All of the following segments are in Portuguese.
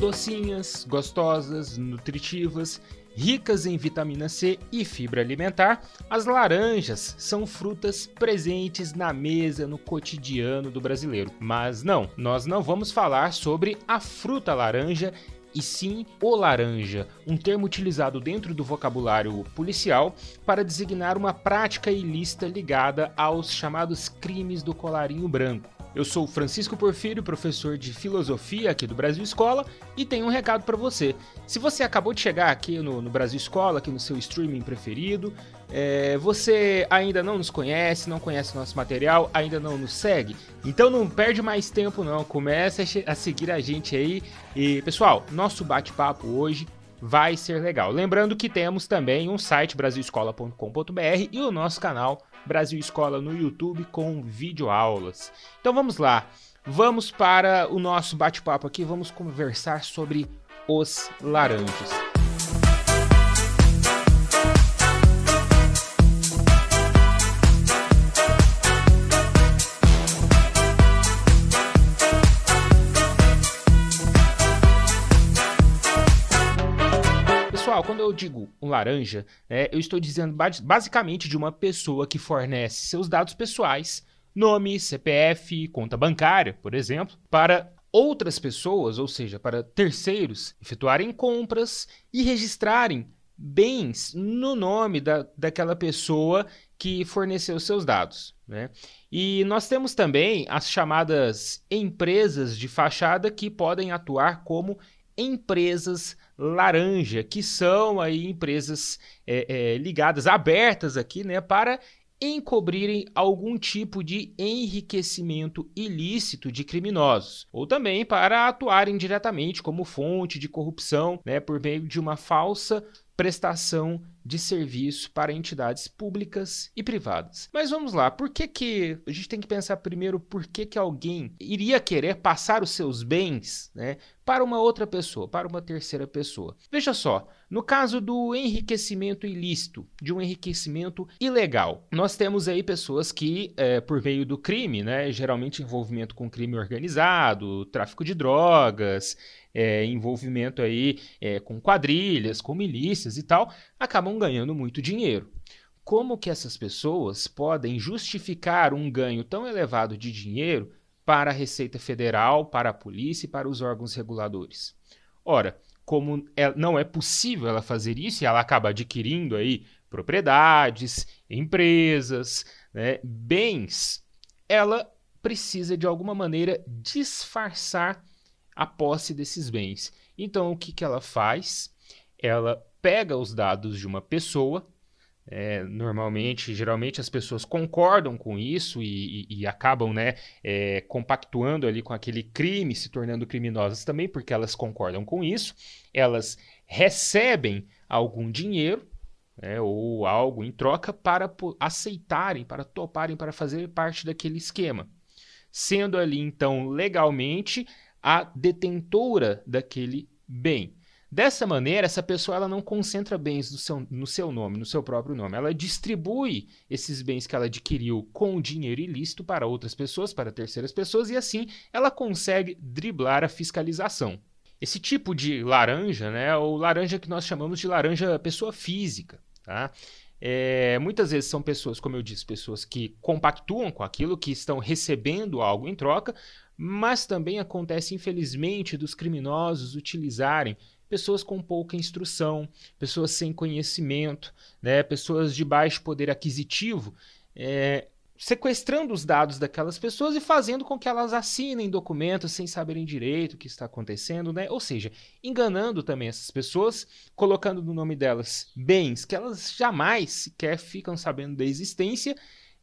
docinhas, gostosas, nutritivas, ricas em vitamina C e fibra alimentar, as laranjas são frutas presentes na mesa no cotidiano do brasileiro. Mas não, nós não vamos falar sobre a fruta laranja e sim o laranja, um termo utilizado dentro do vocabulário policial para designar uma prática ilícita ligada aos chamados crimes do colarinho branco. Eu sou Francisco Porfírio, professor de filosofia aqui do Brasil Escola, e tenho um recado para você. Se você acabou de chegar aqui no, no, Brasil Escola, aqui no seu streaming preferido, é, você ainda não nos conhece, não conhece nosso material, ainda não nos segue, então não perde mais tempo não, comece a, a seguir a gente aí. E pessoal, nosso bate-papo hoje vai ser legal. Lembrando que temos também um site brasilescola.com.br e o nosso canal Brasil Escola no YouTube com videoaulas. Então vamos lá, vamos para o nosso bate-papo aqui, vamos conversar sobre os laranjas. Eu digo um laranja, é, eu estou dizendo basicamente de uma pessoa que fornece seus dados pessoais, nome, CPF, conta bancária, por exemplo, para outras pessoas, ou seja, para terceiros, efetuarem compras e registrarem bens no nome da, daquela pessoa que forneceu seus dados. Né? E nós temos também as chamadas empresas de fachada que podem atuar como empresas laranja, que são aí empresas é, é, ligadas, abertas aqui, né, para encobrirem algum tipo de enriquecimento ilícito de criminosos, ou também para atuarem diretamente como fonte de corrupção, né, por meio de uma falsa prestação de serviço para entidades públicas e privadas. Mas vamos lá, por que que a gente tem que pensar primeiro por que que alguém iria querer passar os seus bens, né, para uma outra pessoa, para uma terceira pessoa? Veja só, no caso do enriquecimento ilícito, de um enriquecimento ilegal, nós temos aí pessoas que, é, por meio do crime, né, geralmente envolvimento com crime organizado, tráfico de drogas, é, envolvimento aí é, com quadrilhas, com milícias e tal, acabam ganhando muito dinheiro. Como que essas pessoas podem justificar um ganho tão elevado de dinheiro para a Receita Federal, para a polícia e para os órgãos reguladores? Ora, como é, não é possível ela fazer isso e ela acaba adquirindo aí propriedades, empresas, né, bens, ela precisa de alguma maneira disfarçar a posse desses bens. Então, o que, que ela faz? Ela pega os dados de uma pessoa, é, normalmente, geralmente as pessoas concordam com isso e, e, e acabam né, é, compactuando ali com aquele crime, se tornando criminosas também, porque elas concordam com isso. Elas recebem algum dinheiro né, ou algo em troca para aceitarem, para toparem, para fazer parte daquele esquema. Sendo ali, então, legalmente a detentora daquele bem. Dessa maneira, essa pessoa ela não concentra bens no seu, no seu nome, no seu próprio nome. Ela distribui esses bens que ela adquiriu com dinheiro ilícito para outras pessoas, para terceiras pessoas, e assim ela consegue driblar a fiscalização. Esse tipo de laranja, né, é o laranja que nós chamamos de laranja pessoa física, tá? É, muitas vezes são pessoas, como eu disse, pessoas que compactuam com aquilo, que estão recebendo algo em troca, mas também acontece, infelizmente, dos criminosos utilizarem pessoas com pouca instrução, pessoas sem conhecimento, né, pessoas de baixo poder aquisitivo, é, sequestrando os dados daquelas pessoas e fazendo com que elas assinem documentos sem saberem direito o que está acontecendo, né? Ou seja, enganando também essas pessoas, colocando no nome delas bens que elas jamais sequer ficam sabendo da existência,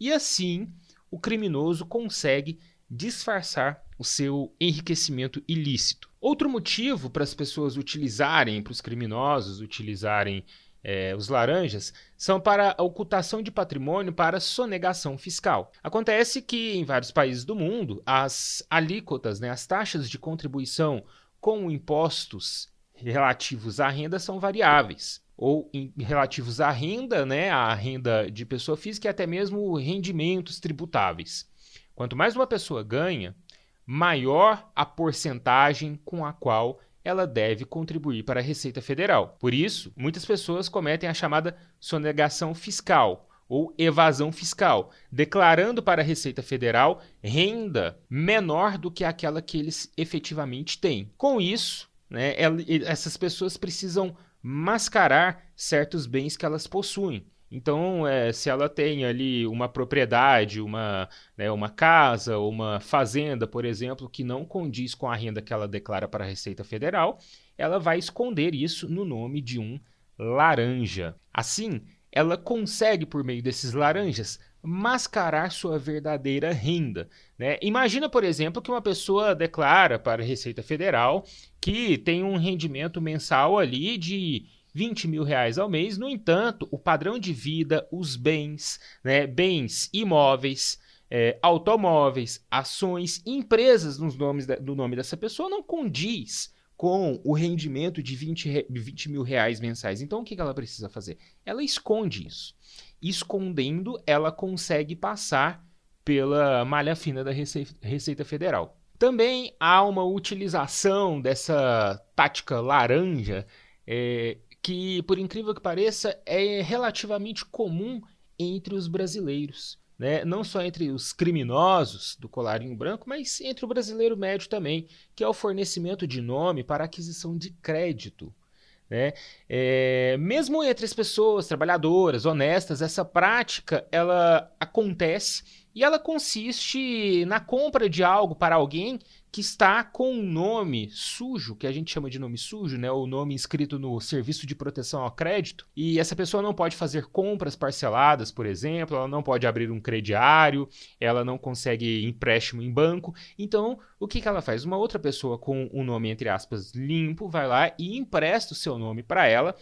e assim o criminoso consegue disfarçar o seu enriquecimento ilícito. Outro motivo para as pessoas utilizarem, para os criminosos utilizarem é, os laranjas, são para a ocultação de patrimônio para sonegação fiscal. Acontece que em vários países do mundo, as alíquotas, né, as taxas de contribuição com impostos relativos à renda são variáveis ou em, relativos à renda, né, à renda de pessoa física e até mesmo rendimentos tributáveis. Quanto mais uma pessoa ganha, maior a porcentagem com a qual ela deve contribuir para a Receita Federal. Por isso, muitas pessoas cometem a chamada sonegação fiscal ou evasão fiscal, declarando para a Receita Federal renda menor do que aquela que eles efetivamente têm. Com isso, né, essas pessoas precisam mascarar certos bens que elas possuem. Então, é, se ela tem ali uma propriedade, uma, né, uma casa, uma fazenda, por exemplo, que não condiz com a renda que ela declara para a Receita Federal, ela vai esconder isso no nome de um laranja. Assim, ela consegue, por meio desses laranjas, mascarar sua verdadeira renda. Né? Imagina, por exemplo, que uma pessoa declara para a Receita Federal que tem um rendimento mensal ali de 20 mil reais ao mês. No entanto, o padrão de vida, os bens, né, bens imóveis, é, automóveis, ações, empresas nos nomes da, do nome dessa pessoa não condiz com o rendimento de 20, 20 mil reais mensais. Então, o que ela precisa fazer? Ela esconde isso. Escondendo, ela consegue passar pela malha fina da Receita Federal. Também há uma utilização dessa tática laranja é, que, por incrível que pareça, é relativamente comum entre os brasileiros. Né? Não só entre os criminosos do colarinho branco, mas entre o brasileiro médio também, que é o fornecimento de nome para aquisição de crédito. Né? É, mesmo entre as pessoas trabalhadoras, honestas, essa prática ela acontece e ela consiste na compra de algo para alguém que está com um nome sujo, que a gente chama de nome sujo, né? O nome inscrito no Serviço de Proteção ao Crédito. E essa pessoa não pode fazer compras parceladas, por exemplo, ela não pode abrir um crediário, ela não consegue empréstimo em banco. Então, o que, que ela faz? Uma outra pessoa com um nome, entre aspas, limpo, vai lá e empresta o seu nome para ela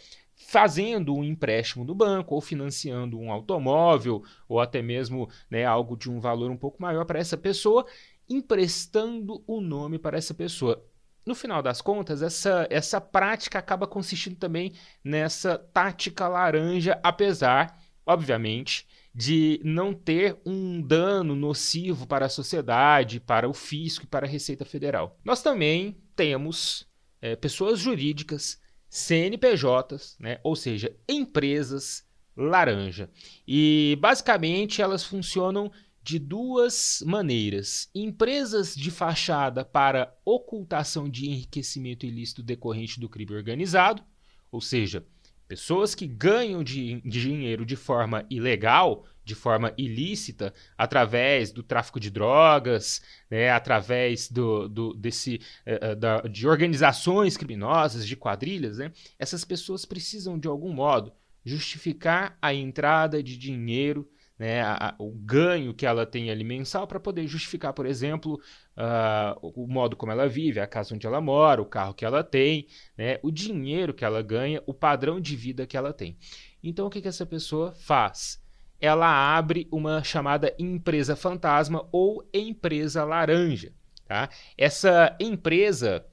fazendo um empréstimo no banco ou financiando um automóvel ou até mesmo né, algo de um valor um pouco maior para essa pessoa emprestando o nome para essa pessoa. No final das contas, essa, essa prática acaba consistindo também nessa tática laranja, apesar, obviamente, de não ter um dano nocivo para a sociedade, para o fisco e para a Receita Federal. Nós também temos é, pessoas jurídicas, CNPJs, né, ou seja, empresas laranja. E basicamente elas funcionam de duas maneiras: empresas de fachada para ocultação de enriquecimento ilícito decorrente do crime organizado, ou seja, pessoas que ganham de, de dinheiro de forma ilegal, de forma ilícita, através do tráfico de drogas, né, através do, do desse, uh, da, de organizações criminosas, de quadrilhas, né, essas pessoas precisam, de algum modo, justificar a entrada de dinheiro né, a, a, o ganho que ela tem ali mensal para poder justificar, por exemplo, uh, o modo como ela vive, a casa onde ela mora, o carro que ela tem, né, o dinheiro que ela ganha, o padrão de vida que ela tem. Então, o que, que essa pessoa faz? Ela abre uma chamada empresa fantasma ou empresa laranja. Tá? Essa empresa,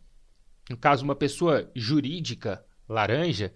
no caso, uma pessoa jurídica laranja,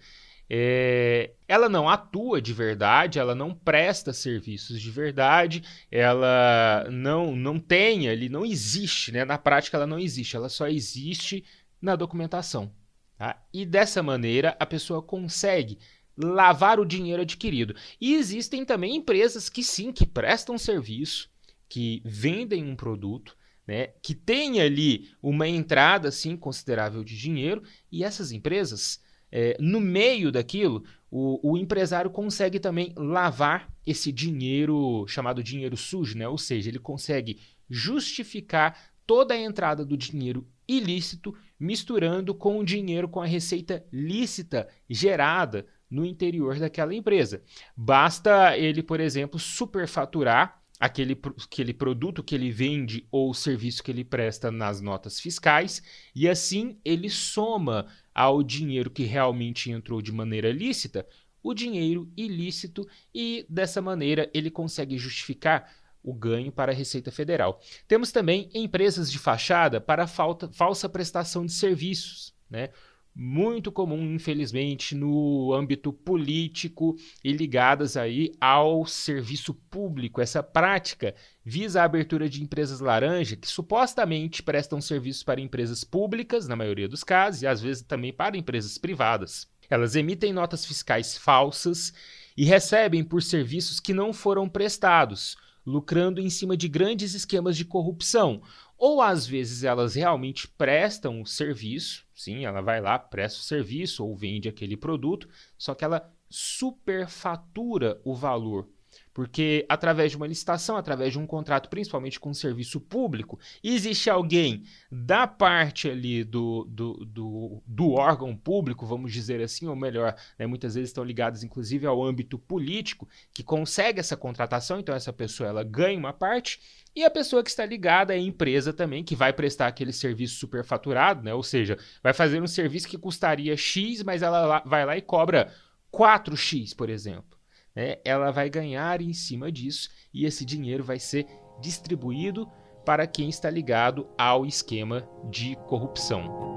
é, ela não atua de verdade, ela não presta serviços de verdade, ela não, não tem ali, não existe, né? na prática ela não existe, ela só existe na documentação. Tá? E dessa maneira a pessoa consegue lavar o dinheiro adquirido. E existem também empresas que sim, que prestam serviço, que vendem um produto, né, que tem ali uma entrada assim considerável de dinheiro, e essas empresas é, no meio daquilo, o, o, empresário consegue também lavar esse dinheiro chamado dinheiro sujo, né? ou seja, ele consegue justificar toda a entrada do dinheiro ilícito misturando com o dinheiro com a receita lícita gerada no interior daquela empresa. Basta ele, por exemplo, superfaturar aquele, aquele produto que ele vende ou serviço que ele presta nas notas fiscais, e assim ele soma ao dinheiro que realmente entrou de maneira lícita o dinheiro ilícito e dessa maneira ele consegue justificar o ganho para a Receita Federal. Temos também empresas de fachada para falta, falsa prestação de serviços. Né? Muito comum, infelizmente, no âmbito político e ligadas aí ao serviço público. Essa prática visa a abertura de empresas laranja que supostamente prestam serviços para empresas públicas, na maioria dos casos, e às vezes também para empresas privadas. Elas emitem notas fiscais falsas e recebem por serviços que não foram prestados, lucrando em cima de grandes esquemas de corrupção. Ou às vezes elas realmente prestam o serviço, sim, ela vai lá, presta o serviço ou vende aquele produto, só que ela superfatura o valor porque através de uma licitação, através de um contrato, principalmente com um serviço público, existe alguém da parte ali do, do, do, do órgão público, vamos dizer assim, ou melhor, né, muitas vezes estão ligados inclusive ao âmbito político, que consegue essa contratação, então essa pessoa ela ganha uma parte, e a pessoa que está ligada é empresa também, que vai prestar aquele serviço superfaturado, né? ou seja, vai fazer um serviço que custaria X, mas ela vai lá e cobra 4X, por exemplo né, ela vai ganhar em cima disso e esse dinheiro vai ser distribuído para quem está ligado ao esquema de corrupção.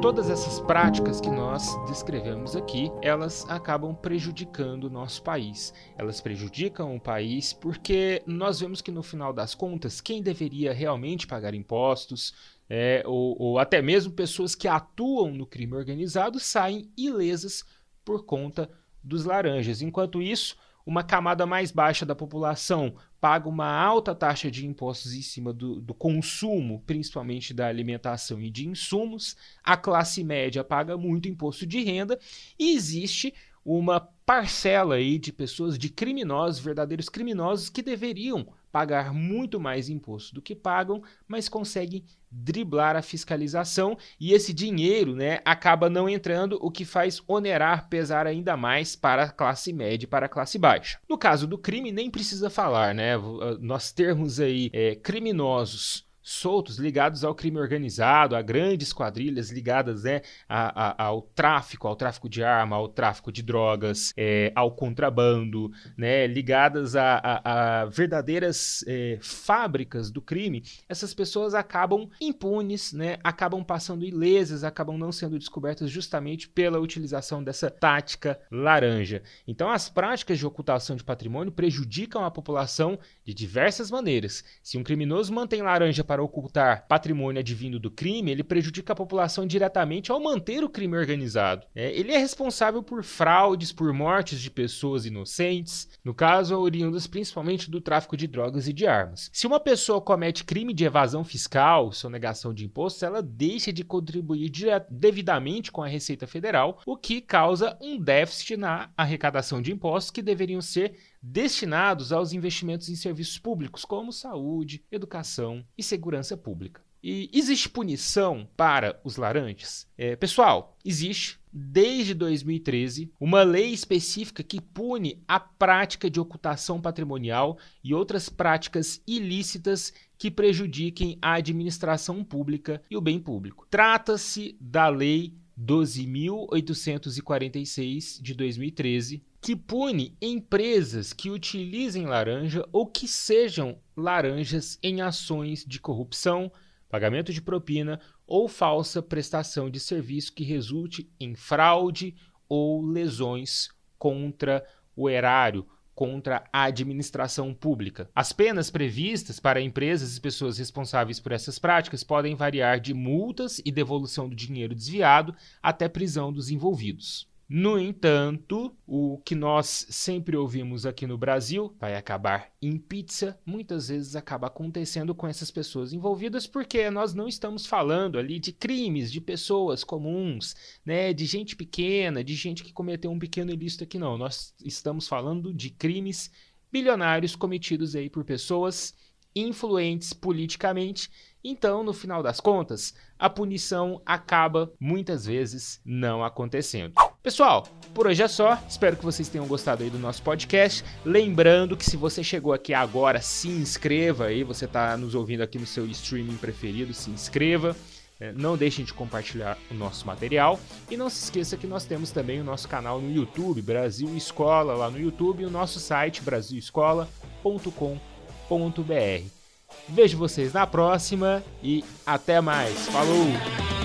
Todas essas práticas que nós descrevemos aqui, elas acabam prejudicando o nosso país. Elas prejudicam o país porque nós vemos que no final das contas, quem deveria realmente pagar impostos, é, ou, ou até mesmo pessoas que atuam no crime organizado saem ilesas por conta dos laranjas. Enquanto isso, uma camada mais baixa da população paga uma alta taxa de impostos em cima do, do, consumo, principalmente da alimentação e de insumos, a classe média paga muito imposto de renda e existe uma parcela aí de pessoas, de criminosos, verdadeiros criminosos, que deveriam pagar muito mais imposto do que pagam, mas conseguem driblar a fiscalização e esse dinheiro né, acaba não entrando, o que faz onerar, pesar ainda mais para a classe média e para a classe baixa. No caso do crime, nem precisa falar, né? Nós termos aí é, criminosos soltos ligados ao crime organizado, a grandes quadrilhas ligadas né, a, a, ao tráfico, ao tráfico de arma, ao tráfico de drogas, é, ao contrabando, né, ligadas a, a verdadeiras é, fábricas do crime, essas pessoas acabam impunes, né, acabam passando ilesas, acabam não sendo descobertas justamente pela utilização dessa tática laranja. Então, as práticas de ocultação de patrimônio prejudicam a população de diversas maneiras. Se um criminoso mantém laranja para ocultar patrimônio advindo do crime, ele prejudica a população diretamente ao manter o crime organizado. É, ele é responsável por fraudes, por mortes de pessoas inocentes, no caso, oriundas principalmente do tráfico de drogas e de armas. Se uma pessoa comete crime de evasão fiscal, sonegação de impostos, ela deixa de contribuir devidamente com a Receita Federal, o que causa um déficit na arrecadação de impostos que deveriam ser destinados aos investimentos em serviços públicos, como saúde, educação e segurança pública. E existe punição para os laranjas? É, pessoal, existe desde 2013 uma lei específica que pune a prática de ocultação patrimonial e outras práticas ilícitas que prejudiquem a administração pública e o bem público. Trata-se da Lei 12.846 de 2013, que pune empresas que utilizem laranja ou que sejam laranjas em ações de corrupção, pagamento de propina ou falsa prestação de serviço que resulte em fraude ou lesões contra o erário, contra a administração pública. As penas previstas para empresas e pessoas responsáveis por essas práticas podem variar de multas e devolução do dinheiro desviado até prisão dos envolvidos. No entanto, o que nós sempre ouvimos aqui no Brasil vai acabar em pizza, muitas vezes acaba acontecendo com essas pessoas envolvidas, porque nós não estamos falando ali de crimes de pessoas comuns, né, de gente pequena, de gente que cometeu um pequeno ilícito aqui não. Nós estamos falando de crimes bilionários cometidos aí por pessoas influentes politicamente. Então, no final das contas, a punição acaba muitas vezes não acontecendo. Pessoal, por hoje é só. Espero que vocês tenham gostado aí do nosso podcast. Lembrando que se você chegou aqui agora, se inscreva aí. Você está nos ouvindo aqui no seu streaming preferido, se inscreva. É, não deixem de compartilhar o nosso material. E não se esqueça que nós temos também o nosso canal no YouTube, Brasil Escola, lá no YouTube, e o nosso site brasilescola.com.br. Vejo vocês na próxima e até mais. Falou!